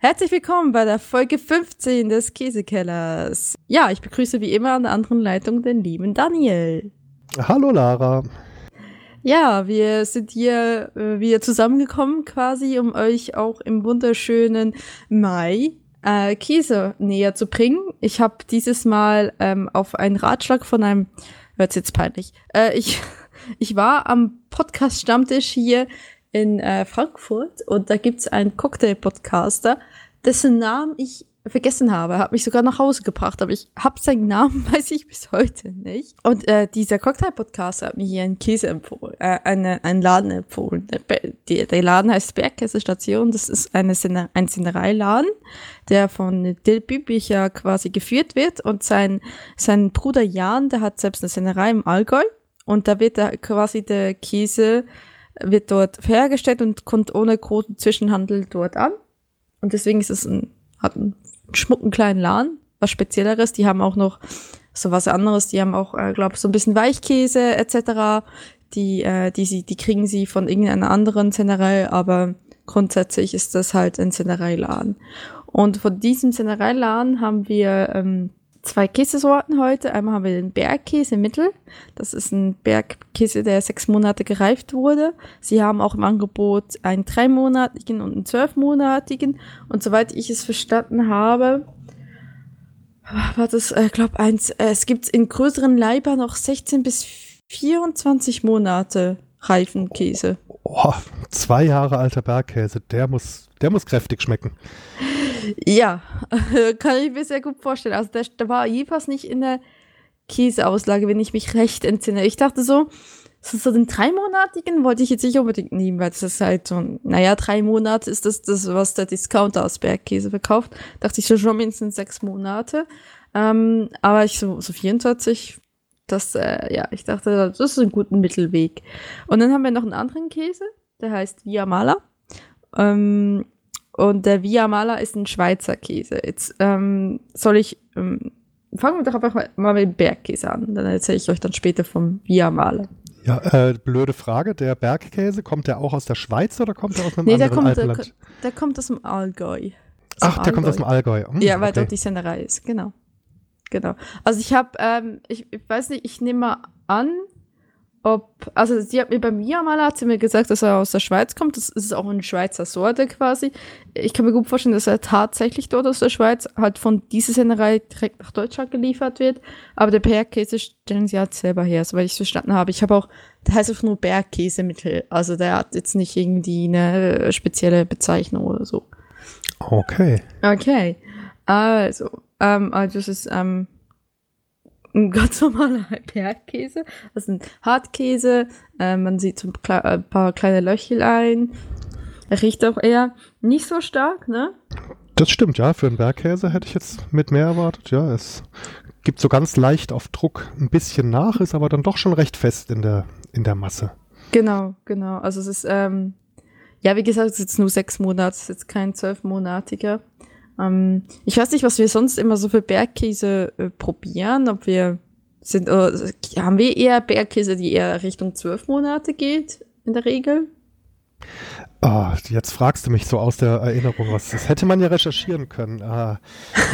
Herzlich willkommen bei der Folge 15 des Käsekellers. Ja, ich begrüße wie immer an der anderen Leitung den lieben Daniel. Hallo Lara. Ja, wir sind hier äh, wieder zusammengekommen quasi, um euch auch im wunderschönen Mai äh, Käse näher zu bringen. Ich habe dieses Mal ähm, auf einen Ratschlag von einem, hört's jetzt peinlich, äh, ich, ich war am Podcast-Stammtisch hier in äh, Frankfurt und da gibt's einen Cocktail-Podcaster, dessen Namen ich vergessen habe. Hat mich sogar nach Hause gebracht, aber ich habe seinen Namen, weiß ich bis heute nicht. Und äh, dieser Cocktail-Podcaster hat mir hier einen Käse empfohlen, äh, eine, einen Laden empfohlen. Der, der Laden heißt Bergkäsestation. Das ist eine Sinne, ein Sinnereiladen, der von Dill Bübicher quasi geführt wird. Und sein, sein Bruder Jan, der hat selbst eine Sinnerei im Allgäu. Und da wird da quasi der Käse wird dort hergestellt und kommt ohne großen Zwischenhandel dort an. Und deswegen ist es ein, hat einen schmucken kleinen Laden, was Spezielleres. Die haben auch noch so was anderes. Die haben auch, äh, glaube ich, so ein bisschen Weichkäse etc. Die, äh, die, sie, die kriegen sie von irgendeiner anderen Zennerei, aber grundsätzlich ist das halt ein Zennereiladen. Und von diesem Zennereiladen haben wir ähm, zwei Käsesorten heute. Einmal haben wir den Bergkäse Mittel. Das ist ein Bergkäse, der sechs Monate gereift wurde. Sie haben auch im Angebot einen dreimonatigen und einen zwölfmonatigen. Und soweit ich es verstanden habe, war das, ich äh, glaube, eins, äh, es gibt in größeren Leiber noch 16 bis 24 Monate reifen Käse. Oh, zwei Jahre alter Bergkäse, der muss, der muss kräftig schmecken. Ja, kann ich mir sehr gut vorstellen. Also der, der war jedenfalls nicht in der Käseauslage, wenn ich mich recht entsinne. Ich dachte so, so den dreimonatigen wollte ich jetzt nicht unbedingt nehmen, weil das ist halt so, naja, drei Monate ist das, das was der Discounter aus Bergkäse verkauft. Dachte ich so schon mindestens sechs Monate. Ähm, aber ich so, so 24, das, äh, ja, ich dachte, das ist ein guter Mittelweg. Und dann haben wir noch einen anderen Käse, der heißt Via Mala. Ähm, und der Via Mala ist ein Schweizer Käse. Jetzt ähm, soll ich, ähm, fangen wir doch einfach mal, mal mit dem Bergkäse an. Dann erzähle ich euch dann später vom Via Mala. Ja, äh, blöde Frage. Der Bergkäse, kommt der auch aus der Schweiz oder kommt der aus einem nee, anderen der kommt, Alpenland? Der, der kommt aus dem Allgäu. Aus Ach, der Allgäu. kommt aus dem Allgäu. Hm, ja, weil okay. dort die Sennerei ist, genau. Genau. Also ich habe, ähm, ich, ich weiß nicht, ich nehme mal an, ob, also sie hat mir bei mir mal hat sie mir gesagt, dass er aus der Schweiz kommt. Das ist auch eine Schweizer Sorte quasi. Ich kann mir gut vorstellen, dass er tatsächlich dort aus der Schweiz halt von dieser Sennerei direkt nach Deutschland geliefert wird. Aber der Bergkäse stellen sie halt selber her, soweit ich es verstanden habe. Ich habe auch, der heißt einfach nur Bergkäsemittel. Also der hat jetzt nicht irgendwie eine spezielle Bezeichnung oder so. Okay. Okay. Also, ähm, also es ist, ähm, ein ganz normaler Bergkäse. Das ist ein Hartkäse. Äh, man sieht so ein äh, paar kleine Löchlein. Er riecht auch eher nicht so stark, ne? Das stimmt, ja. Für einen Bergkäse hätte ich jetzt mit mehr erwartet. Ja, es gibt so ganz leicht auf Druck ein bisschen nach, ist aber dann doch schon recht fest in der, in der Masse. Genau, genau. Also es ist, ähm, ja, wie gesagt, es ist jetzt nur sechs Monate, es ist jetzt kein zwölfmonatiger. Ähm, ich weiß nicht, was wir sonst immer so für Bergkäse äh, probieren, ob wir sind, äh, haben wir eher Bergkäse, die eher Richtung zwölf Monate geht, in der Regel? Oh, jetzt fragst du mich so aus der Erinnerung was. Das hätte man ja recherchieren können. Ah,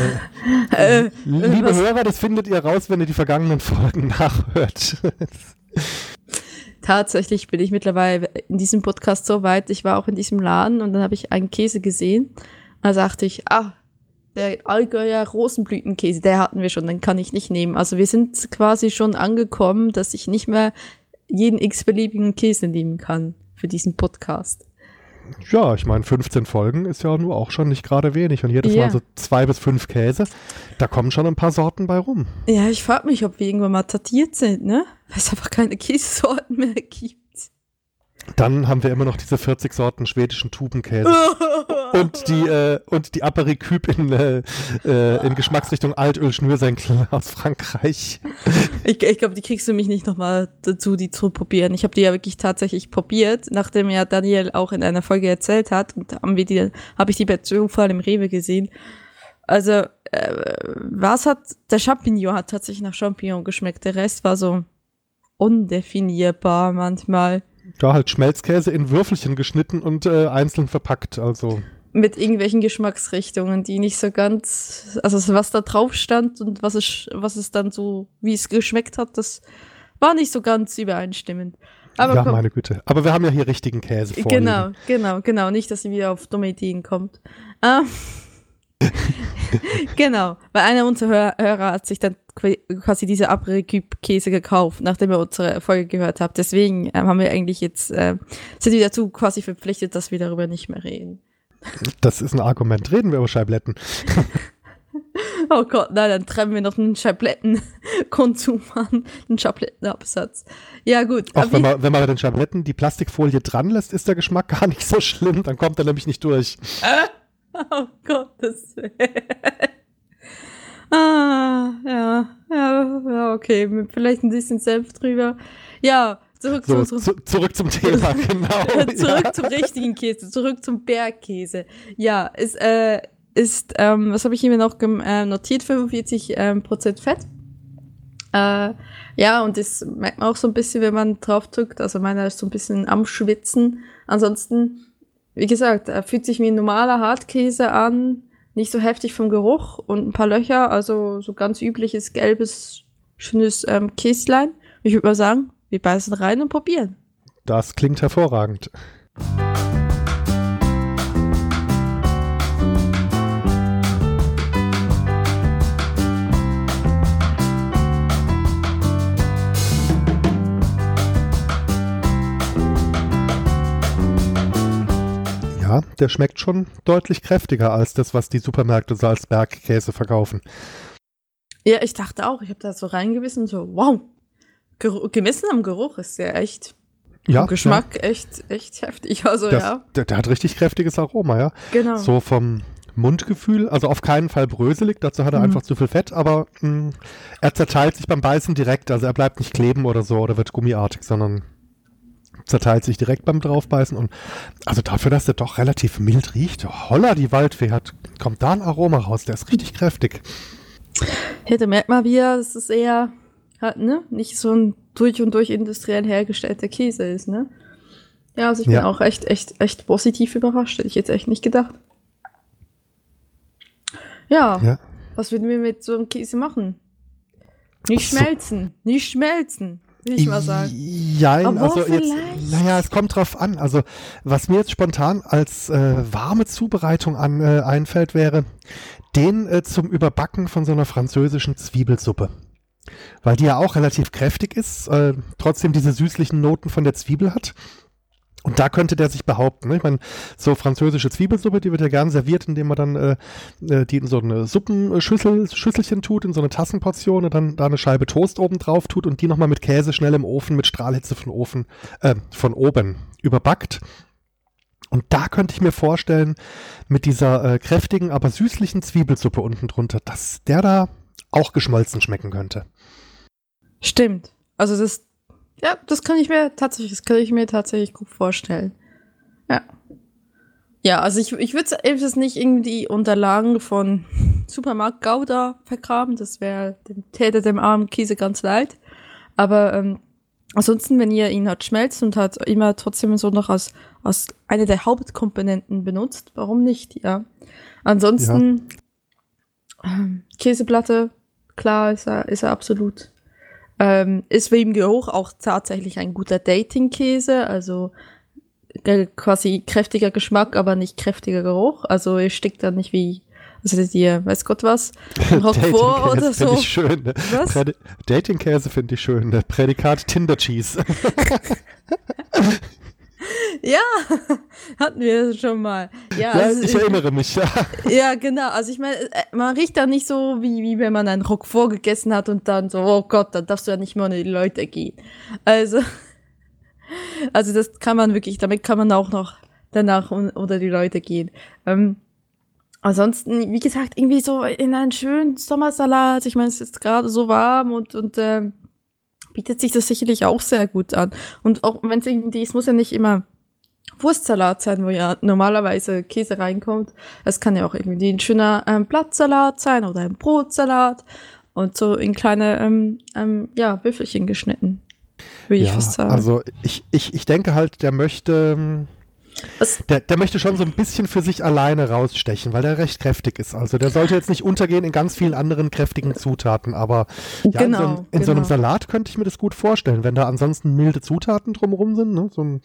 äh, äh, liebe was? Hörer, das findet ihr raus, wenn ihr die vergangenen Folgen nachhört. Tatsächlich bin ich mittlerweile in diesem Podcast so weit. Ich war auch in diesem Laden und dann habe ich einen Käse gesehen da sagte ich, ah, der Allgäuer Rosenblütenkäse, der hatten wir schon, den kann ich nicht nehmen. Also wir sind quasi schon angekommen, dass ich nicht mehr jeden x-beliebigen Käse nehmen kann für diesen Podcast. Ja, ich meine, 15 Folgen ist ja nur auch schon nicht gerade wenig und jedes ja. Mal so zwei bis fünf Käse. Da kommen schon ein paar Sorten bei rum. Ja, ich frage mich, ob wir irgendwann mal tatiert sind, ne? Weil es einfach keine Käsesorten mehr gibt. Dann haben wir immer noch diese 40 Sorten schwedischen Tubenkäse. und die, äh, und die Apericup in, äh, äh, in Geschmacksrichtung Altöl Schnürsenkel aus Frankreich. Ich, ich glaube, die kriegst du mich nicht nochmal dazu, die zu probieren. Ich habe die ja wirklich tatsächlich probiert, nachdem ja Daniel auch in einer Folge erzählt hat. Und haben wir die, habe ich die bei Zufall im Rewe gesehen. Also, äh, was hat, der Champignon hat tatsächlich nach Champignon geschmeckt. Der Rest war so undefinierbar manchmal da halt Schmelzkäse in Würfelchen geschnitten und äh, einzeln verpackt. Also. Mit irgendwelchen Geschmacksrichtungen, die nicht so ganz, also was da drauf stand und was es, was es dann so, wie es geschmeckt hat, das war nicht so ganz übereinstimmend. Aber ja, komm, meine Güte. Aber wir haben ja hier richtigen Käse vor. Genau, genau, genau. Nicht, dass sie wieder auf dumme Ideen kommt. Ähm, genau, weil einer unserer Hörer hat sich dann quasi diese Après-Käse gekauft, nachdem er unsere Folge gehört hat. Deswegen ähm, haben wir eigentlich jetzt, äh, sind wir dazu quasi verpflichtet, dass wir darüber nicht mehr reden. Das ist ein Argument. Reden wir über Scheibletten. oh Gott, nein, dann trennen wir noch einen Scheiblettenkonsum an, einen Scheiblettenabsatz. Ja, gut. Auch wenn man, wenn man bei den Scheibletten die Plastikfolie dran lässt, ist der Geschmack gar nicht so schlimm, dann kommt er nämlich nicht durch. oh Gottes Willen. ah, ja, ja, ja, okay, vielleicht ein bisschen selbst drüber. Ja, Zurück, so, zu, zu, zurück zum Thema, genau. zurück ja. zum richtigen Käse, zurück zum Bergkäse. Ja, ist, äh, ist ähm, was habe ich mir noch äh, notiert, 45 ähm, Prozent Fett. Äh, ja, und das merkt man auch so ein bisschen, wenn man drauf drückt. Also meiner ist so ein bisschen am Schwitzen. Ansonsten, wie gesagt, er fühlt sich wie ein normaler Hartkäse an, nicht so heftig vom Geruch und ein paar Löcher, also so ganz übliches gelbes, schönes ähm, Käslein. Ich würde mal sagen, wir beißen rein und probieren. Das klingt hervorragend. Ja, der schmeckt schon deutlich kräftiger als das, was die Supermärkte so als Bergkäse verkaufen. Ja, ich dachte auch, ich habe da so reingewissen, so, wow, Geruch, gemessen am Geruch ist der echt. Ja. Geschmack ja. echt, echt heftig. Also, das, ja. Der, der, hat richtig kräftiges Aroma, ja. Genau. So vom Mundgefühl, also auf keinen Fall bröselig, dazu hat er mhm. einfach zu viel Fett, aber mh, mm, er zerteilt sich beim Beißen direkt, also er bleibt nicht kleben oder so oder wird gummiartig, sondern zerteilt sich direkt beim draufbeißen und also dafür, dass der doch relativ mild riecht, holla, die Waldfee hat, kommt da ein Aroma raus, der ist richtig kräftig. Da merkt man wieder, das ist eher hat, ne? Nicht so ein durch und durch industriell hergestellter Käse ist, ne? Ja, also ich bin ja. auch echt, echt, echt positiv überrascht. Hätte ich jetzt echt nicht gedacht. Ja, ja. was würden wir mit so einem Käse machen? Nicht so. schmelzen, nicht schmelzen, will ich mal sagen. Ja, also jetzt, naja, es kommt drauf an. Also, was mir jetzt spontan als äh, warme Zubereitung an äh, einfällt, wäre den äh, zum Überbacken von so einer französischen Zwiebelsuppe. Weil die ja auch relativ kräftig ist, äh, trotzdem diese süßlichen Noten von der Zwiebel hat. Und da könnte der sich behaupten. Ne? Ich meine, so französische Zwiebelsuppe, die wird ja gern serviert, indem man dann äh, äh die in so eine Suppenschüssel, Schüsselchen tut, in so eine Tassenportion und dann da eine Scheibe Toast oben drauf tut und die nochmal mit Käse schnell im Ofen mit Strahlhitze von Ofen, äh, von oben überbackt. Und da könnte ich mir vorstellen, mit dieser äh, kräftigen, aber süßlichen Zwiebelsuppe unten drunter, dass der da auch geschmolzen schmecken könnte. Stimmt. Also das, ja, das kann ich mir tatsächlich, das kann ich mir tatsächlich gut vorstellen. Ja. Ja, also ich, ich würde es nicht irgendwie Unterlagen von Supermarkt Gouda vergraben. Das wäre dem Täter dem armen Käse ganz leid. Aber ähm, ansonsten, wenn ihr ihn hat schmelzt und hat immer trotzdem so noch als, als eine der Hauptkomponenten benutzt, warum nicht, ja. Ansonsten ja. Ähm, Käseplatte, klar ist er, ist er absolut. Ähm, ist wie im Geruch auch tatsächlich ein guter Dating-Käse, also quasi kräftiger Geschmack, aber nicht kräftiger Geruch. Also ihr stickt da nicht wie, also dir, weiß Gott was, Roquefort oder so. Ich schön? Was? Dating-Käse finde ich schön? Prädikat Tinder-Cheese. Ja, hatten wir schon mal. Ja, also ich, ich erinnere mich, ja. Ja, genau. Also ich meine, äh, man riecht da nicht so, wie, wie wenn man einen Rock vorgegessen hat und dann so, oh Gott, dann darfst du ja nicht mehr unter die Leute gehen. Also, also das kann man wirklich, damit kann man auch noch danach unter die Leute gehen. Ähm, ansonsten, wie gesagt, irgendwie so in einen schönen Sommersalat. Ich meine, es ist gerade so warm und, und ähm, bietet sich das sicherlich auch sehr gut an. Und auch wenn es irgendwie, es muss ja nicht immer Wurstsalat sein, wo ja normalerweise Käse reinkommt. Es kann ja auch irgendwie ein schöner ähm, Blattsalat sein oder ein Brotsalat und so in kleine, ähm, ähm, ja, Würfelchen geschnitten. Würde ja, ich fast sagen. Also ich, ich, ich denke halt, der möchte, Der, der möchte schon so ein bisschen für sich alleine rausstechen, weil der recht kräftig ist. Also der sollte jetzt nicht untergehen in ganz vielen anderen kräftigen Zutaten, aber ja, genau, in, so, in genau. so, einem genau. Salat könnte ich mir das gut vorstellen, wenn da ansonsten milde Zutaten drumherum sind. Ne? So ein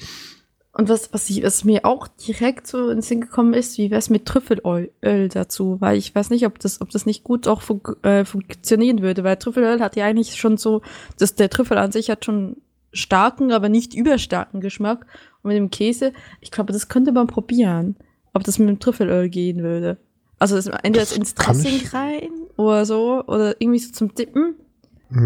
und was, was, ich, was mir auch direkt so ins Sinn gekommen ist, wie wäre es mit Trüffelöl dazu? Weil ich weiß nicht, ob das, ob das nicht gut auch fun äh, funktionieren würde, weil Trüffelöl hat ja eigentlich schon so, dass der Trüffel an sich hat schon starken, aber nicht überstarken Geschmack. Und mit dem Käse, ich glaube, das könnte man probieren, ob das mit dem Trüffelöl gehen würde. Also das, entweder das ins Dressing rein oder so, oder irgendwie so zum Dippen.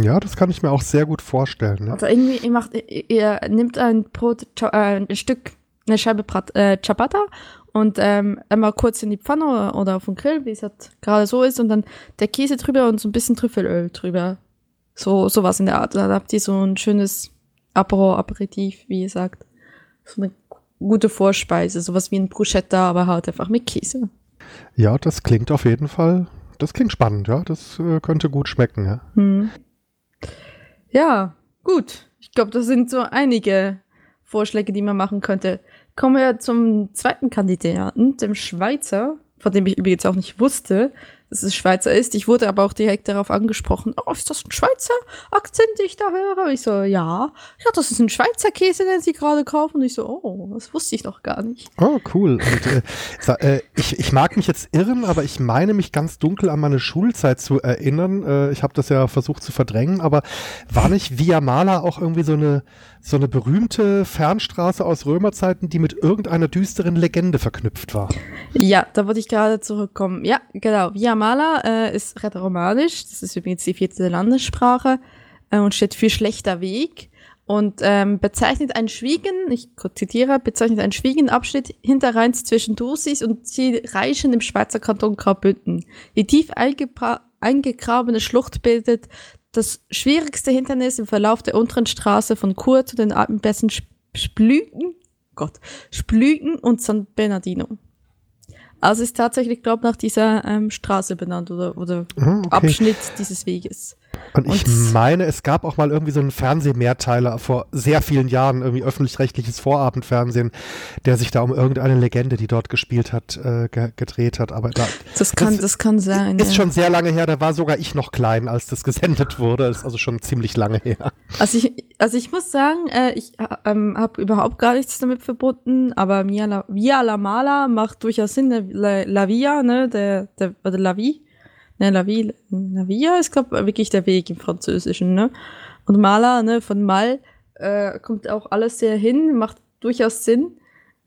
Ja, das kann ich mir auch sehr gut vorstellen. Ne? Also irgendwie, ihr macht, ihr nimmt ein Brot, äh, ein Stück, eine Scheibe Brat, äh, Ciabatta und ähm, einmal kurz in die Pfanne oder, oder auf den Grill, wie es halt gerade so ist, und dann der Käse drüber und so ein bisschen Trüffelöl drüber. So, sowas in der Art. Dann habt ihr so ein schönes Apero, Aperitif, wie ihr sagt. So eine gute Vorspeise, sowas wie ein Bruschetta, aber halt einfach mit Käse. Ja, das klingt auf jeden Fall, das klingt spannend, ja. Das äh, könnte gut schmecken, ja. Hm. Ja, gut. Ich glaube, das sind so einige Vorschläge, die man machen könnte. Kommen wir zum zweiten Kandidaten, dem Schweizer, von dem ich übrigens auch nicht wusste, dass es Schweizer ist. Ich wurde aber auch direkt darauf angesprochen, oh, ist das ein Schweizer Akzent, den ich da höre? Ich so, ja. Ja, das ist ein Schweizer Käse, den sie gerade kaufen. Und ich so, oh, das wusste ich doch gar nicht. Oh, cool. Und, äh, äh, ich, ich mag mich jetzt irren, aber ich meine mich ganz dunkel an meine Schulzeit zu erinnern. Äh, ich habe das ja versucht zu verdrängen, aber war nicht Via Mala auch irgendwie so eine so eine berühmte Fernstraße aus Römerzeiten, die mit irgendeiner düsteren Legende verknüpft war. Ja, da wollte ich gerade zurückkommen. Ja, genau. Via Mala äh, ist rätoromanisch. Das ist übrigens die vierte Landessprache äh, und steht für schlechter Weg und ähm, bezeichnet einen Schwiegen, ich zitiere, bezeichnet einen Schwiegenabschnitt hinterrheins zwischen Dosis und Reichen im Schweizer Kanton Graubünden. Die tief eingegrabene Schlucht bildet das schwierigste Hindernis im Verlauf der unteren Straße von Chur zu den Alpenpässen Splügen, Gott, Splügen und San Bernardino. Also ist tatsächlich, glaube ich, nach dieser ähm, Straße benannt oder, oder ah, okay. Abschnitt dieses Weges. Und ich und meine, es gab auch mal irgendwie so einen Fernsehmehrteiler vor sehr vielen Jahren, irgendwie öffentlich-rechtliches Vorabendfernsehen, der sich da um irgendeine Legende, die dort gespielt hat, äh, ge gedreht hat. Aber da, das kann, das, das kann sein. Ist ja. schon sehr lange her. Da war sogar ich noch klein, als das gesendet wurde. Das ist also schon ziemlich lange her. Also ich, also ich muss sagen, äh, ich ähm, habe überhaupt gar nichts damit verbunden, aber Via La, Via La Mala macht durchaus Sinn. La, La Via, ne, der, der, oder La Vie Ne, la, Vie, la Via ist, glaube wirklich der Weg im Französischen, ne? Und Mala, ne, von Mal äh, kommt auch alles sehr hin, macht durchaus Sinn.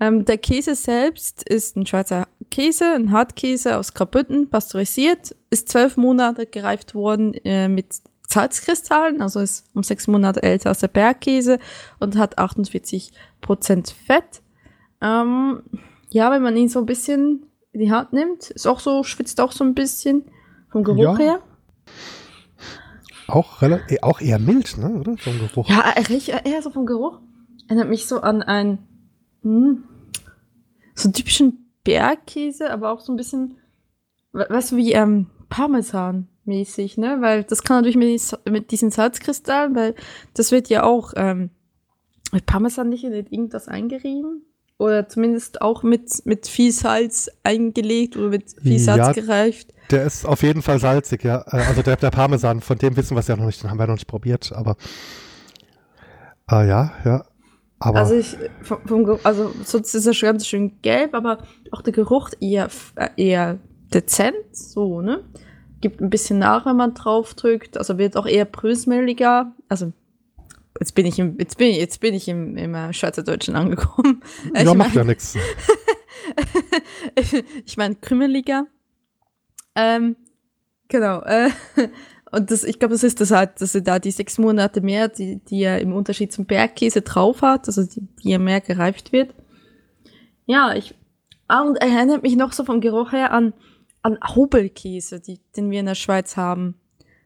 Ähm, der Käse selbst ist ein Schweizer Käse, ein Hartkäse aus Graubünden, pasteurisiert, ist zwölf Monate gereift worden äh, mit Salzkristallen, also ist um sechs Monate älter als der Bergkäse und hat 48 Prozent Fett. Ähm, ja, wenn man ihn so ein bisschen in die Hand nimmt, ist auch so, schwitzt auch so ein bisschen. Vom Geruch ja. her? Auch, relativ, auch eher mild, ne? oder? Vom Geruch. Ja, eher so vom Geruch. Erinnert mich so an einen hm, so typischen Bergkäse, aber auch so ein bisschen, weißt du, wie ähm, Parmesan mäßig, ne? Weil das kann natürlich mit, mit diesen Salzkristallen, weil das wird ja auch ähm, mit Parmesan nicht in irgendwas eingerieben. Oder zumindest auch mit, mit viel Salz eingelegt oder mit viel Salz ja, gereift. Der ist auf jeden Fall salzig, ja. Äh, also der, der Parmesan, von dem wissen wir es ja noch nicht, den haben wir noch nicht probiert, aber äh, ja, ja. Aber also ich, vom, vom, also sonst ist er schon ganz schön gelb, aber auch der Geruch eher, eher dezent, so, ne? Gibt ein bisschen nach, wenn man drauf drückt, also wird auch eher brösmeliger, also Jetzt bin ich im, jetzt bin ich, jetzt bin ich im, im äh, Schweizerdeutschen angekommen. Ja, ich macht mein, ja nichts. ich meine, Krümeliger. Ähm, genau. Äh, und das, ich glaube, das ist das halt, dass er da die sechs Monate mehr, die, die er im Unterschied zum Bergkäse drauf hat, also die, die er mehr gereift wird. Ja, ich, ah, und er erinnert mich noch so vom Geruch her an, an Hobelkäse, die, den wir in der Schweiz haben.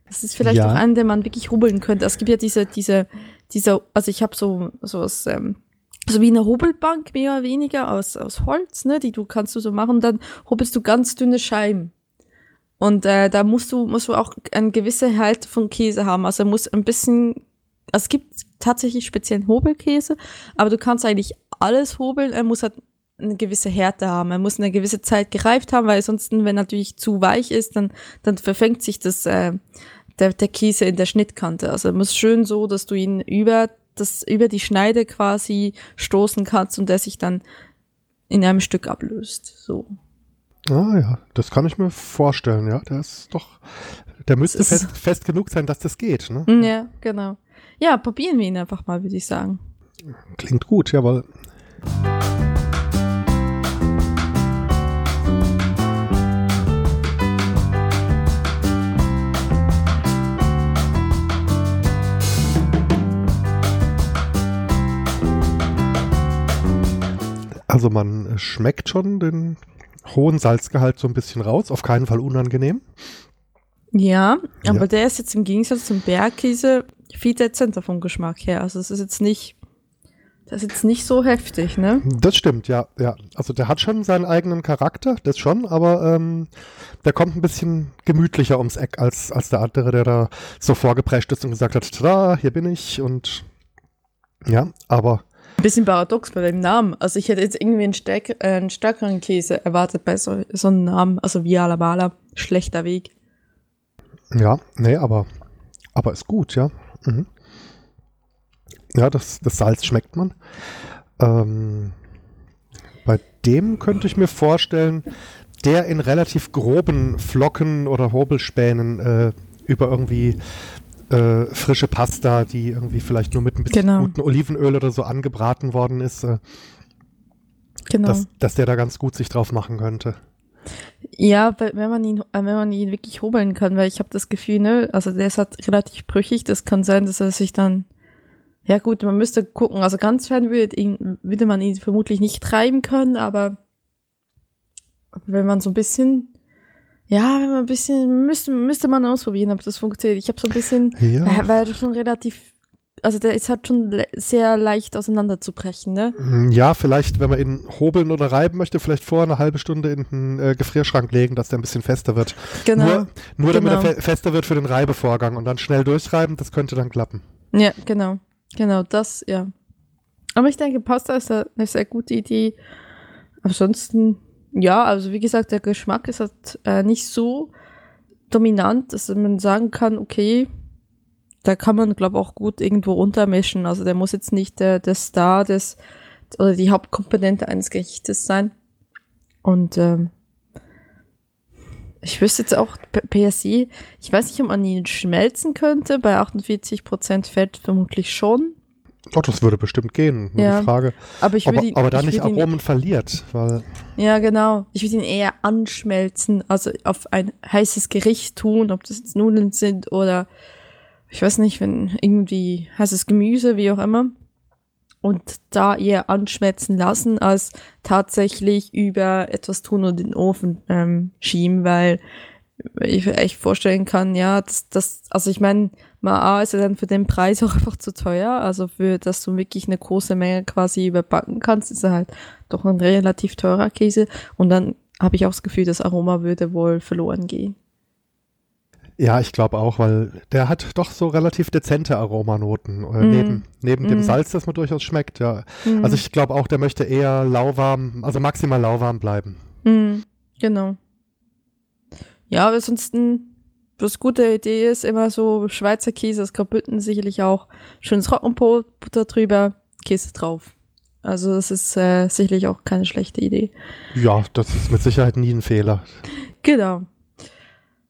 Das ist vielleicht ja. auch einen, den man wirklich hobeln könnte. Es gibt ja diese, diese, dieser, also ich habe so, so was, ähm, so wie eine Hobelbank mehr oder weniger aus, aus Holz, ne, die du kannst du so machen, dann hobelst du ganz dünne Scheiben. Und äh, da musst du, musst du auch eine gewisse Halt von Käse haben. Also muss ein bisschen, also es gibt tatsächlich speziellen Hobelkäse, aber du kannst eigentlich alles hobeln. Er muss halt eine gewisse Härte haben. Er muss eine gewisse Zeit gereift haben, weil sonst, wenn natürlich zu weich ist, dann, dann verfängt sich das, äh, der, der Käse in der Schnittkante. Also er muss schön so, dass du ihn über das, über die Schneide quasi stoßen kannst und der sich dann in einem Stück ablöst. So. Ah ja, das kann ich mir vorstellen, ja. Der ist doch, der müsste fest, fest genug sein, dass das geht, ne? Ja, genau. Ja, probieren wir ihn einfach mal, würde ich sagen. Klingt gut, jawohl. Also man schmeckt schon den hohen Salzgehalt so ein bisschen raus, auf keinen Fall unangenehm. Ja, aber ja. der ist jetzt im Gegensatz zum Bergkäse viel dezenter vom Geschmack her. Also es ist jetzt nicht, das ist jetzt nicht so heftig, ne? Das stimmt, ja, ja. Also der hat schon seinen eigenen Charakter, das schon, aber ähm, der kommt ein bisschen gemütlicher ums Eck als, als der andere, der da so vorgeprescht ist und gesagt hat, tada, hier bin ich und ja, aber ein bisschen paradox bei dem Namen. Also ich hätte jetzt irgendwie einen, Steck, äh, einen stärkeren Käse erwartet bei so, so einem Namen. Also Via la Bala, schlechter Weg. Ja, nee, aber, aber ist gut, ja. Mhm. Ja, das, das Salz schmeckt man. Ähm, bei dem könnte ich mir vorstellen, der in relativ groben Flocken oder Hobelspänen äh, über irgendwie äh, frische Pasta, die irgendwie vielleicht nur mit ein bisschen genau. guten Olivenöl oder so angebraten worden ist. Äh, genau. Dass, dass der da ganz gut sich drauf machen könnte. Ja, wenn man ihn, äh, wenn man ihn wirklich hobeln kann, weil ich habe das Gefühl, ne, also der ist halt relativ brüchig, das kann sein, dass er sich dann, ja gut, man müsste gucken, also ganz fern würde, ihn, würde man ihn vermutlich nicht treiben können, aber wenn man so ein bisschen ja, wenn man ein bisschen, müsste, müsste man ausprobieren, ob das funktioniert. Ich habe so ein bisschen, ja. weil, weil schon relativ, also der ist halt schon le sehr leicht auseinanderzubrechen, ne? Mm, ja, vielleicht, wenn man ihn hobeln oder reiben möchte, vielleicht vorher eine halbe Stunde in den äh, Gefrierschrank legen, dass der ein bisschen fester wird. Genau. Nur, nur damit genau. er fe fester wird für den Reibevorgang und dann schnell durchreiben, das könnte dann klappen. Ja, genau. Genau, das, ja. Aber ich denke, Pasta ist eine sehr gute Idee. Ansonsten, ja, also wie gesagt, der Geschmack ist halt äh, nicht so dominant, dass man sagen kann, okay, da kann man, glaube auch gut irgendwo untermischen. Also der muss jetzt nicht der, der Star des oder die Hauptkomponente eines Gerichtes sein. Und ähm, ich wüsste jetzt auch PSI, ich weiß nicht, ob man ihn schmelzen könnte. Bei 48% Fett vermutlich schon. Oh, das würde bestimmt gehen, nur ja, die Frage. Aber, ich aber, ihn, aber da nicht Aromen verliert, weil. Ja, genau. Ich würde ihn eher anschmelzen, also auf ein heißes Gericht tun, ob das jetzt Nudeln sind oder ich weiß nicht, wenn irgendwie heißes Gemüse, wie auch immer. Und da eher anschmelzen lassen, als tatsächlich über etwas tun und in den Ofen ähm, schieben, weil ich mir echt vorstellen kann, ja, das, das also ich meine, mal A ist ja dann für den Preis auch einfach zu teuer, also für, dass du wirklich eine große Menge quasi überbacken kannst, ist er halt doch ein relativ teurer Käse und dann habe ich auch das Gefühl, das Aroma würde wohl verloren gehen. Ja, ich glaube auch, weil der hat doch so relativ dezente Aromanoten, äh, mm. neben, neben mm. dem Salz, das man durchaus schmeckt, ja. Mm. Also ich glaube auch, der möchte eher lauwarm, also maximal lauwarm bleiben. Mm. Genau. Ja, aber ansonsten, was gute Idee ist, immer so Schweizer Käse aus Graubünden sicherlich auch schönes Roggenbrot, Butter drüber, Käse drauf. Also das ist äh, sicherlich auch keine schlechte Idee. Ja, das ist mit Sicherheit nie ein Fehler. Genau.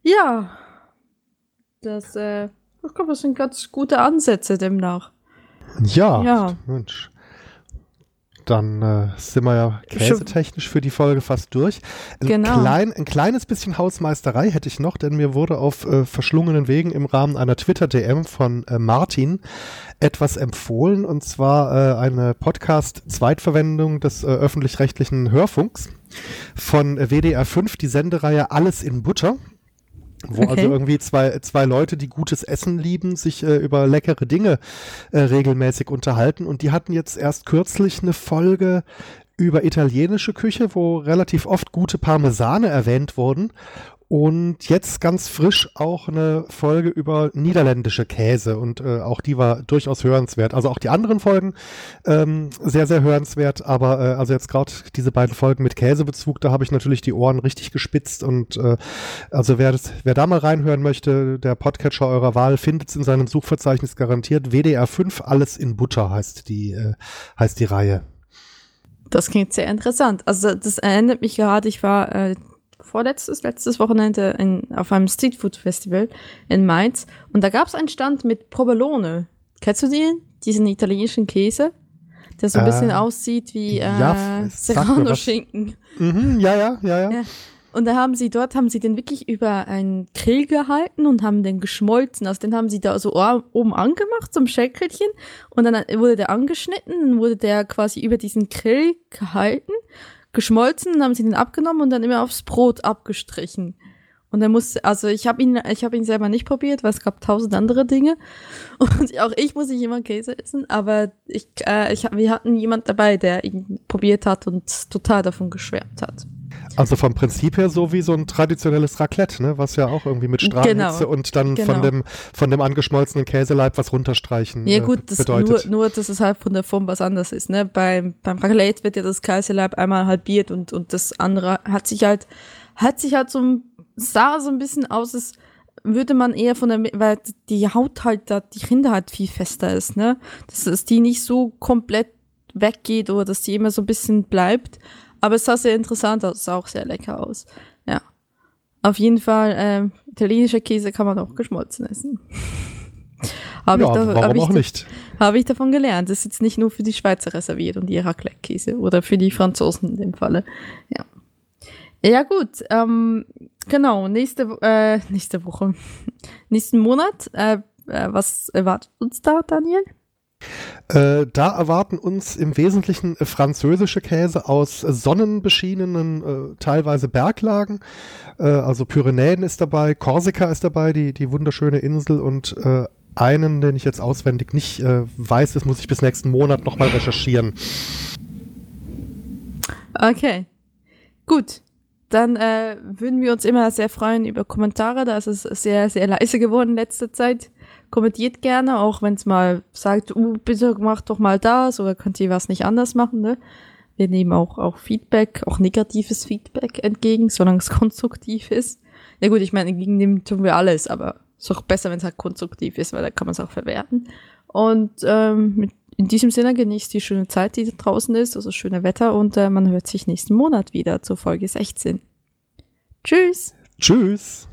Ja, das, äh, ich glaube, das sind ganz gute Ansätze demnach. Ja, ja. Mensch dann äh, sind wir ja käsetechnisch für die Folge fast durch. Ein, genau. klein, ein kleines bisschen Hausmeisterei hätte ich noch, denn mir wurde auf äh, verschlungenen Wegen im Rahmen einer Twitter-DM von äh, Martin etwas empfohlen, und zwar äh, eine Podcast-Zweitverwendung des äh, öffentlich-rechtlichen Hörfunks von WDR 5, die Sendereihe Alles in Butter wo also okay. also irgendwie zwei, zwei Leute, die gutes Essen lieben, sich äh, über leckere Dinge äh, regelmäßig unterhalten. Und die hatten jetzt erst kürzlich eine Folge über italienische Küche, wo relativ oft gute Parmesane erwähnt wurden. Und jetzt ganz frisch auch eine Folge über niederländische Käse und äh, auch die war durchaus hörenswert. Also auch die anderen Folgen ähm, sehr, sehr hörenswert, aber äh, also jetzt gerade diese beiden Folgen mit Käsebezug, da habe ich natürlich die Ohren richtig gespitzt und äh, also wer, das, wer da mal reinhören möchte, der Podcatcher eurer Wahl findet es in seinem Suchverzeichnis garantiert. WDR 5, alles in Butter heißt die, äh, heißt die Reihe. Das klingt sehr interessant. Also das erinnert mich gerade, ich war äh, vorletztes, letztes Wochenende in, auf einem Streetfood-Festival in Mainz und da gab es einen Stand mit Provolone. Kennst du den? Diesen italienischen Käse? Der so ein äh, bisschen aussieht wie äh, ja, Serrano-Schinken. Mhm, ja, ja, ja, ja, ja. Und da haben sie, dort haben sie den wirklich über einen Grill gehalten und haben den geschmolzen. Also den haben sie da so oben angemacht, zum Schäkelchen. Und dann wurde der angeschnitten, dann wurde der quasi über diesen Grill gehalten geschmolzen, dann haben sie den abgenommen und dann immer aufs Brot abgestrichen. Und er musste, also ich habe ihn, ich habe ihn selber nicht probiert, weil es gab tausend andere Dinge. Und auch ich muss nicht immer Käse essen, aber ich, äh, ich, wir hatten jemand dabei, der ihn probiert hat und total davon geschwärmt hat. Also vom Prinzip her so wie so ein traditionelles Raclette, ne? was ja auch irgendwie mit Strahlhitze genau, und dann genau. von dem von dem angeschmolzenen Käseleib was runterstreichen Ja gut, äh, das bedeutet. Nur, nur, dass es halt von der Form was anderes ist. Ne? Beim, beim Raclette wird ja das Käseleib einmal halbiert und, und das andere hat sich halt, hat sich halt so sah so ein bisschen aus, als würde man eher von der, weil die Haut halt da, die Rinde halt viel fester ist, ne? Dass, dass die nicht so komplett weggeht oder dass die immer so ein bisschen bleibt. Aber es sah sehr interessant aus, sah auch sehr lecker aus. Ja. Auf jeden Fall, ähm, italienischer Käse kann man auch geschmolzen essen. Habe ja, ich, da, warum hab ich? Habe ich davon gelernt. Das ist jetzt nicht nur für die Schweizer reserviert und die Raclette-Käse oder für die Franzosen in dem Falle. Ja. Ja, gut. Ähm, genau, nächste, äh, nächste Woche. Nächsten Monat. Äh, äh, was erwartet uns da, Daniel? Äh, da erwarten uns im Wesentlichen äh, französische Käse aus sonnenbeschienenen, äh, teilweise Berglagen. Also Pyrenäen ist dabei, Korsika ist dabei, die, die wunderschöne Insel und einen, den ich jetzt auswendig nicht weiß, das muss ich bis nächsten Monat nochmal recherchieren. Okay. Gut. Dann würden wir uns immer sehr freuen über Kommentare. Da ist es sehr, sehr leise geworden in letzter Zeit kommentiert gerne, auch wenn es mal sagt, uh, bitte mach doch mal das oder könnt ihr was nicht anders machen, ne? Wir nehmen auch, auch Feedback, auch negatives Feedback entgegen, solange es konstruktiv ist. Ja gut, ich meine, entgegennehmen tun wir alles, aber ist auch besser, wenn es halt konstruktiv ist, weil da kann man es auch verwerten. Und ähm, mit, in diesem Sinne genießt die schöne Zeit, die draußen ist, also schöne Wetter und äh, man hört sich nächsten Monat wieder zur Folge 16. Tschüss. Tschüss.